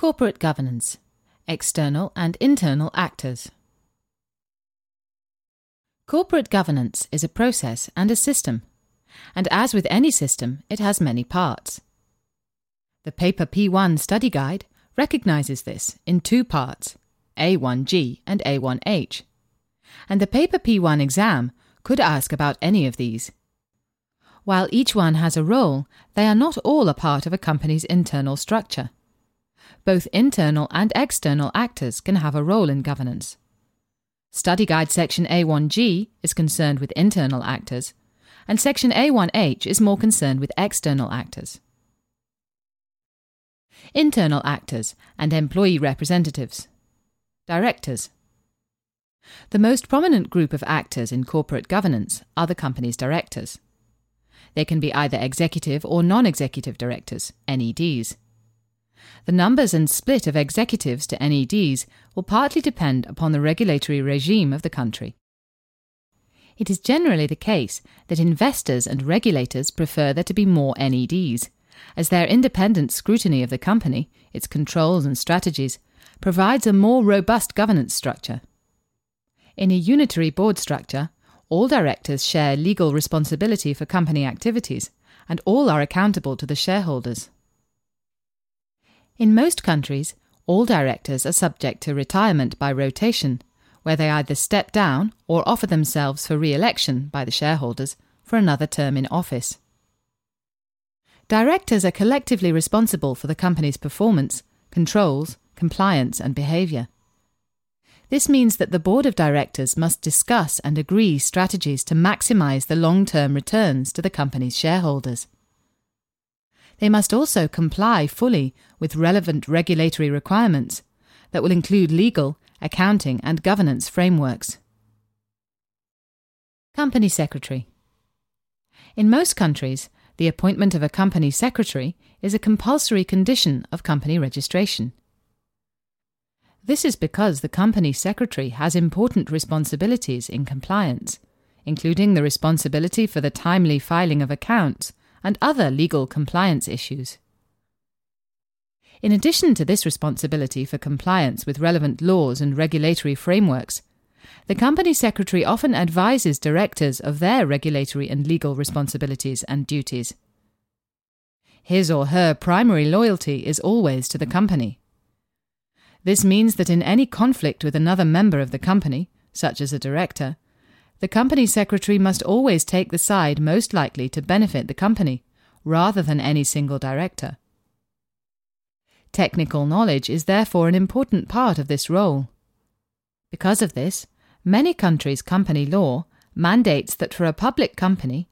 Corporate governance external and internal actors. Corporate governance is a process and a system, and as with any system, it has many parts. The paper P1 study guide recognizes this in two parts, A1G and A1H, and the paper P1 exam could ask about any of these. While each one has a role, they are not all a part of a company's internal structure both internal and external actors can have a role in governance. Study Guide Section A1G is concerned with internal actors, and Section A1H is more concerned with external actors. Internal actors and employee representatives. Directors. The most prominent group of actors in corporate governance are the company's directors. They can be either executive or non executive directors, NEDs. The numbers and split of executives to NEDs will partly depend upon the regulatory regime of the country. It is generally the case that investors and regulators prefer there to be more NEDs, as their independent scrutiny of the company, its controls and strategies, provides a more robust governance structure. In a unitary board structure, all directors share legal responsibility for company activities, and all are accountable to the shareholders. In most countries, all directors are subject to retirement by rotation, where they either step down or offer themselves for re election by the shareholders for another term in office. Directors are collectively responsible for the company's performance, controls, compliance, and behaviour. This means that the board of directors must discuss and agree strategies to maximise the long term returns to the company's shareholders. They must also comply fully with relevant regulatory requirements that will include legal, accounting, and governance frameworks. Company Secretary In most countries, the appointment of a company secretary is a compulsory condition of company registration. This is because the company secretary has important responsibilities in compliance, including the responsibility for the timely filing of accounts and other legal compliance issues. In addition to this responsibility for compliance with relevant laws and regulatory frameworks, the Company Secretary often advises directors of their regulatory and legal responsibilities and duties. His or her primary loyalty is always to the company. This means that in any conflict with another member of the company, such as a director, the company secretary must always take the side most likely to benefit the company, rather than any single director. Technical knowledge is therefore an important part of this role. Because of this, many countries' company law mandates that for a public company,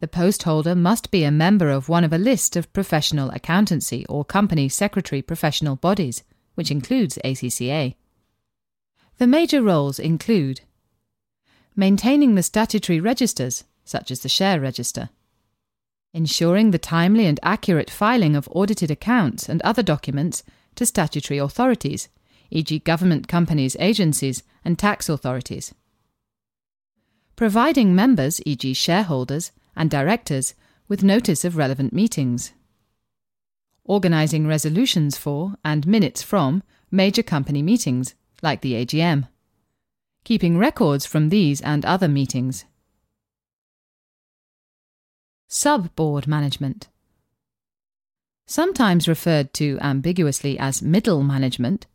the post holder must be a member of one of a list of professional accountancy or company secretary professional bodies, which includes ACCA. The major roles include maintaining the statutory registers, such as the share register, ensuring the timely and accurate filing of audited accounts and other documents to statutory authorities, e.g., government companies, agencies, and tax authorities, providing members, e.g., shareholders and directors, with notice of relevant meetings, organising resolutions for and minutes from major company meetings, like the AGM keeping records from these and other meetings. Sub-board management. Sometimes referred to ambiguously as middle management,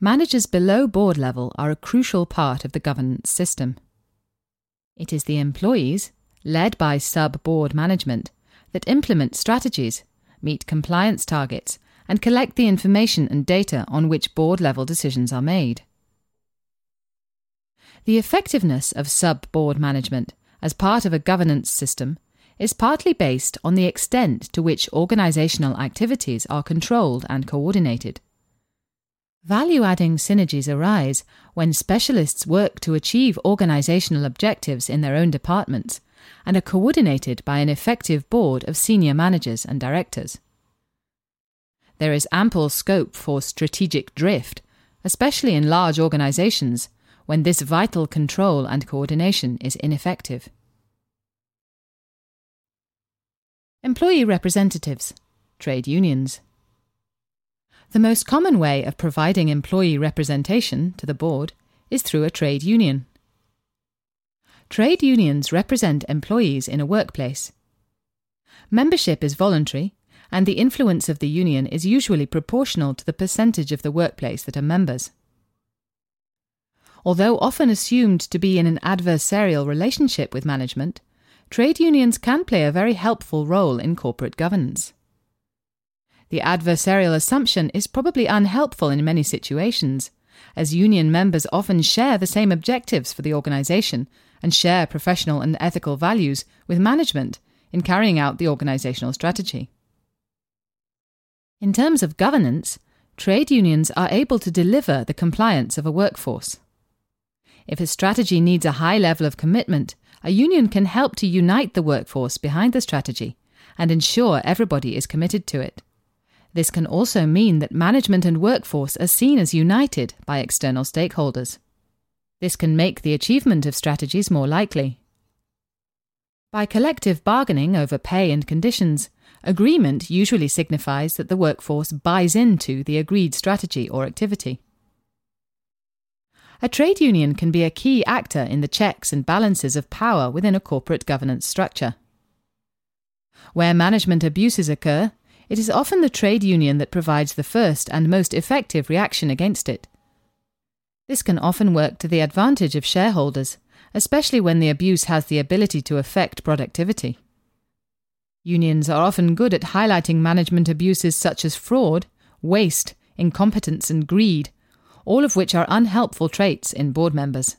managers below board level are a crucial part of the governance system. It is the employees, led by sub board management, that implement strategies, meet compliance targets, and collect the information and data on which board level decisions are made. The effectiveness of sub board management as part of a governance system is partly based on the extent to which organisational activities are controlled and coordinated. Value adding synergies arise when specialists work to achieve organisational objectives in their own departments and are coordinated by an effective board of senior managers and directors. There is ample scope for strategic drift, especially in large organisations when this vital control and coordination is ineffective. Employee representatives, trade unions. The most common way of providing employee representation to the board is through a trade union. Trade unions represent employees in a workplace. Membership is voluntary, and the influence of the union is usually proportional to the percentage of the workplace that are members. Although often assumed to be in an adversarial relationship with management, trade unions can play a very helpful role in corporate governance. The adversarial assumption is probably unhelpful in many situations, as union members often share the same objectives for the organisation and share professional and ethical values with management in carrying out the organisational strategy. In terms of governance, trade unions are able to deliver the compliance of a workforce. If a strategy needs a high level of commitment, a union can help to unite the workforce behind the strategy and ensure everybody is committed to it. This can also mean that management and workforce are seen as united by external stakeholders. This can make the achievement of strategies more likely. By collective bargaining over pay and conditions, agreement usually signifies that the workforce buys into the agreed strategy or activity. A trade union can be a key actor in the checks and balances of power within a corporate governance structure. Where management abuses occur, it is often the trade union that provides the first and most effective reaction against it. This can often work to the advantage of shareholders, especially when the abuse has the ability to affect productivity. Unions are often good at highlighting management abuses such as fraud, waste, incompetence, and greed all of which are unhelpful traits in board members.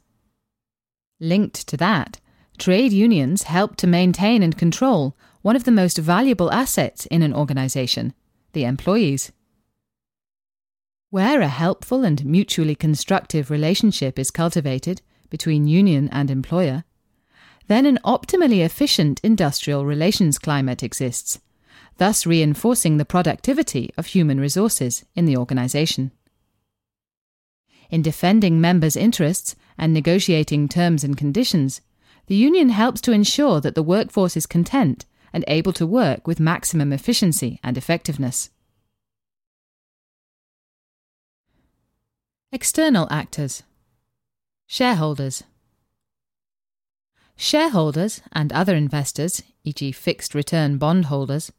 Linked to that, trade unions help to maintain and control one of the most valuable assets in an organisation the employees. Where a helpful and mutually constructive relationship is cultivated between union and employer, then an optimally efficient industrial relations climate exists, thus reinforcing the productivity of human resources in the organisation in defending members' interests and negotiating terms and conditions, the union helps to ensure that the workforce is content and able to work with maximum efficiency and effectiveness. External actors Shareholders Shareholders and other investors, e.g., fixed return bondholders,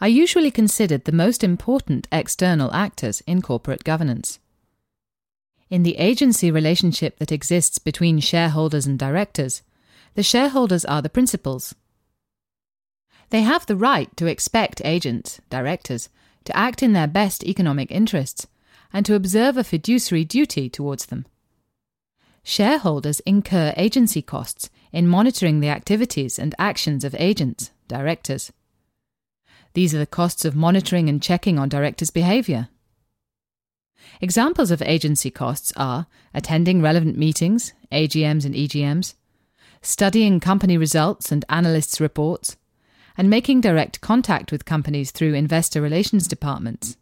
are usually considered the most important external actors in corporate governance in the agency relationship that exists between shareholders and directors, the shareholders are the principals. They have the right to expect agents, directors, to act in their best economic interests and to observe a fiduciary duty towards them. Shareholders incur agency costs in monitoring the activities and actions of agents, directors. These are the costs of monitoring and checking on directors' behaviour. Examples of agency costs are attending relevant meetings, AGMs and EGMs, studying company results and analysts' reports, and making direct contact with companies through investor relations departments.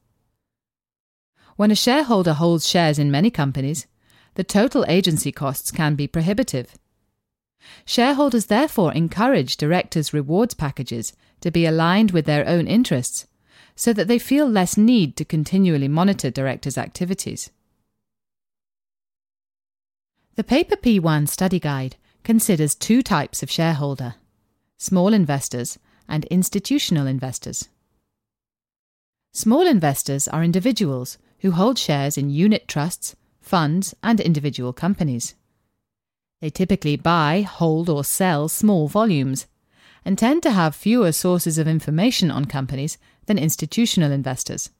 When a shareholder holds shares in many companies, the total agency costs can be prohibitive. Shareholders therefore encourage directors' rewards packages to be aligned with their own interests so that they feel less need to continually monitor directors' activities. The Paper P1 study guide considers two types of shareholder small investors and institutional investors. Small investors are individuals who hold shares in unit trusts, funds, and individual companies. They typically buy, hold, or sell small volumes and tend to have fewer sources of information on companies than institutional investors.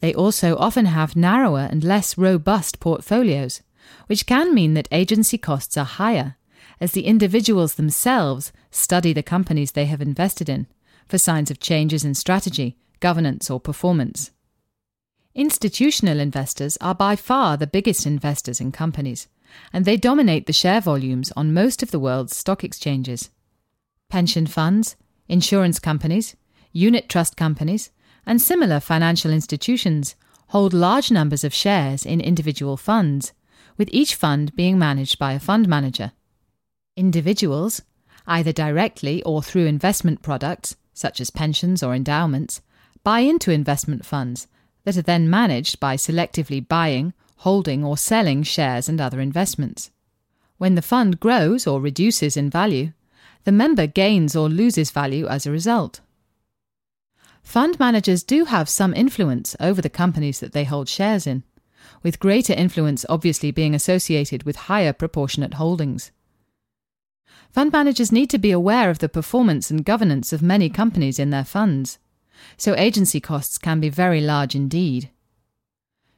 They also often have narrower and less robust portfolios, which can mean that agency costs are higher, as the individuals themselves study the companies they have invested in for signs of changes in strategy, governance, or performance. Institutional investors are by far the biggest investors in companies, and they dominate the share volumes on most of the world's stock exchanges. Pension funds, insurance companies, unit trust companies, and similar financial institutions hold large numbers of shares in individual funds, with each fund being managed by a fund manager. Individuals, either directly or through investment products, such as pensions or endowments, buy into investment funds, that are then managed by selectively buying, holding, or selling shares and other investments. When the fund grows or reduces in value, the member gains or loses value as a result. Fund managers do have some influence over the companies that they hold shares in, with greater influence obviously being associated with higher proportionate holdings. Fund managers need to be aware of the performance and governance of many companies in their funds, so agency costs can be very large indeed.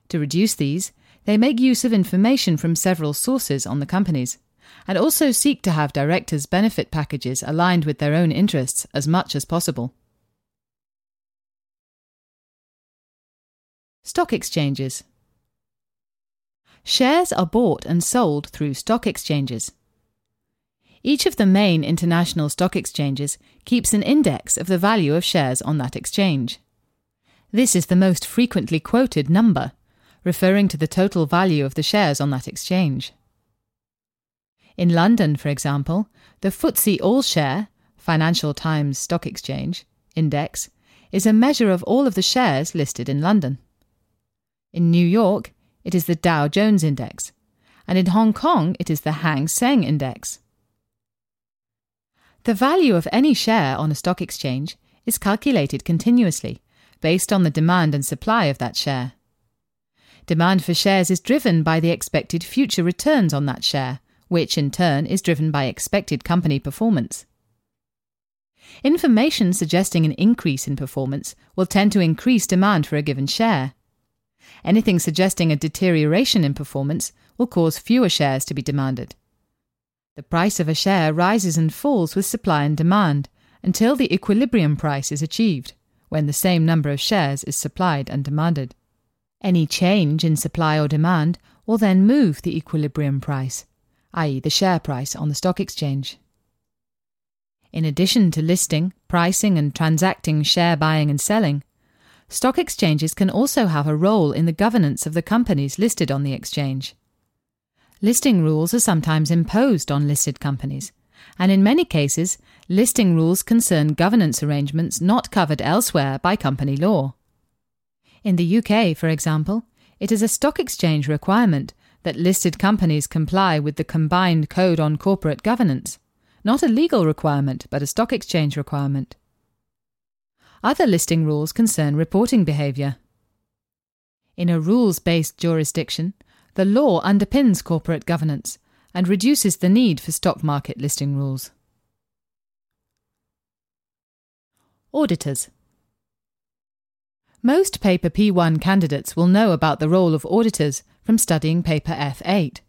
To reduce these, they make use of information from several sources on the companies, and also seek to have directors' benefit packages aligned with their own interests as much as possible. Stock exchanges. Shares are bought and sold through stock exchanges. Each of the main international stock exchanges keeps an index of the value of shares on that exchange. This is the most frequently quoted number, referring to the total value of the shares on that exchange. In London, for example, the FTSE All Share, Financial Times Stock Exchange, index is a measure of all of the shares listed in London. In New York, it is the Dow Jones Index, and in Hong Kong, it is the Hang Seng Index. The value of any share on a stock exchange is calculated continuously based on the demand and supply of that share. Demand for shares is driven by the expected future returns on that share, which in turn is driven by expected company performance. Information suggesting an increase in performance will tend to increase demand for a given share. Anything suggesting a deterioration in performance will cause fewer shares to be demanded. The price of a share rises and falls with supply and demand until the equilibrium price is achieved, when the same number of shares is supplied and demanded. Any change in supply or demand will then move the equilibrium price, i.e., the share price on the stock exchange. In addition to listing, pricing, and transacting share buying and selling, stock exchanges can also have a role in the governance of the companies listed on the exchange. Listing rules are sometimes imposed on listed companies, and in many cases, listing rules concern governance arrangements not covered elsewhere by company law. In the UK, for example, it is a stock exchange requirement that listed companies comply with the Combined Code on Corporate Governance, not a legal requirement, but a stock exchange requirement. Other listing rules concern reporting behaviour. In a rules based jurisdiction, the law underpins corporate governance and reduces the need for stock market listing rules. Auditors Most Paper P1 candidates will know about the role of auditors from studying paper F8.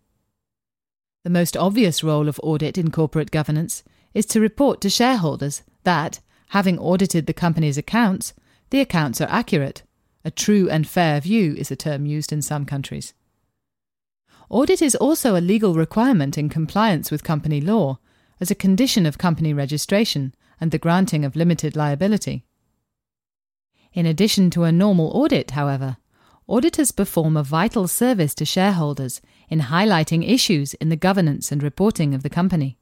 The most obvious role of audit in corporate governance is to report to shareholders that, having audited the company's accounts, the accounts are accurate. A true and fair view is a term used in some countries. Audit is also a legal requirement in compliance with company law as a condition of company registration and the granting of limited liability. In addition to a normal audit, however, auditors perform a vital service to shareholders in highlighting issues in the governance and reporting of the company.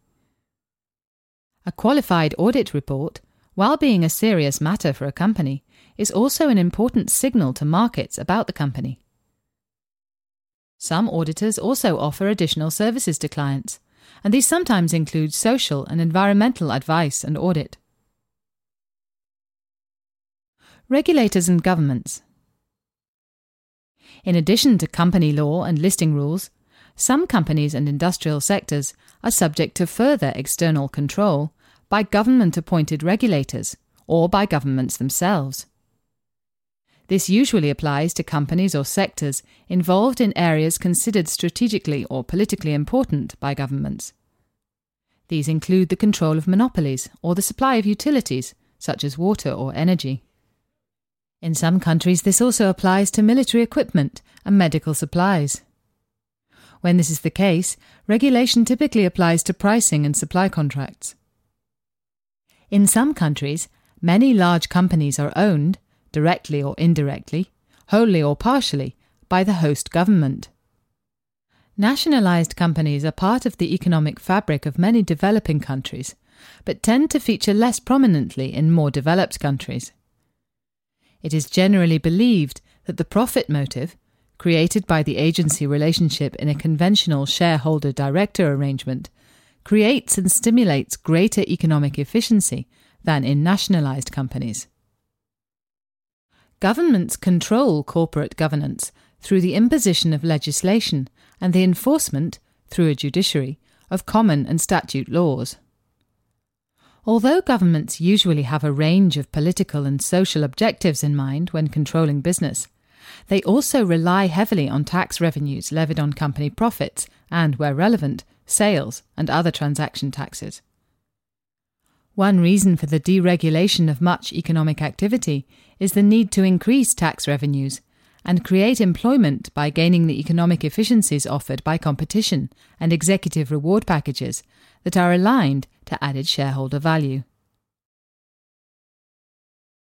A qualified audit report, while being a serious matter for a company, is also an important signal to markets about the company. Some auditors also offer additional services to clients, and these sometimes include social and environmental advice and audit. Regulators and governments in addition to company law and listing rules, some companies and industrial sectors are subject to further external control by government appointed regulators or by governments themselves. This usually applies to companies or sectors involved in areas considered strategically or politically important by governments. These include the control of monopolies or the supply of utilities, such as water or energy. In some countries, this also applies to military equipment and medical supplies. When this is the case, regulation typically applies to pricing and supply contracts. In some countries, many large companies are owned, directly or indirectly, wholly or partially, by the host government. Nationalized companies are part of the economic fabric of many developing countries, but tend to feature less prominently in more developed countries. It is generally believed that the profit motive, created by the agency relationship in a conventional shareholder director arrangement, creates and stimulates greater economic efficiency than in nationalised companies. Governments control corporate governance through the imposition of legislation and the enforcement, through a judiciary, of common and statute laws. Although governments usually have a range of political and social objectives in mind when controlling business, they also rely heavily on tax revenues levied on company profits and, where relevant, sales and other transaction taxes. One reason for the deregulation of much economic activity is the need to increase tax revenues and create employment by gaining the economic efficiencies offered by competition and executive reward packages that are aligned to added shareholder value.